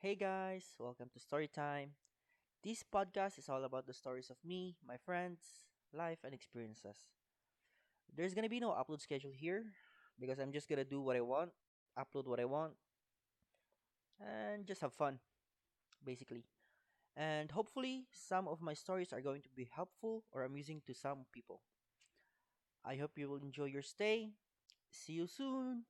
Hey guys, welcome to Storytime. This podcast is all about the stories of me, my friends, life, and experiences. There's gonna be no upload schedule here because I'm just gonna do what I want, upload what I want, and just have fun, basically. And hopefully, some of my stories are going to be helpful or amusing to some people. I hope you will enjoy your stay. See you soon.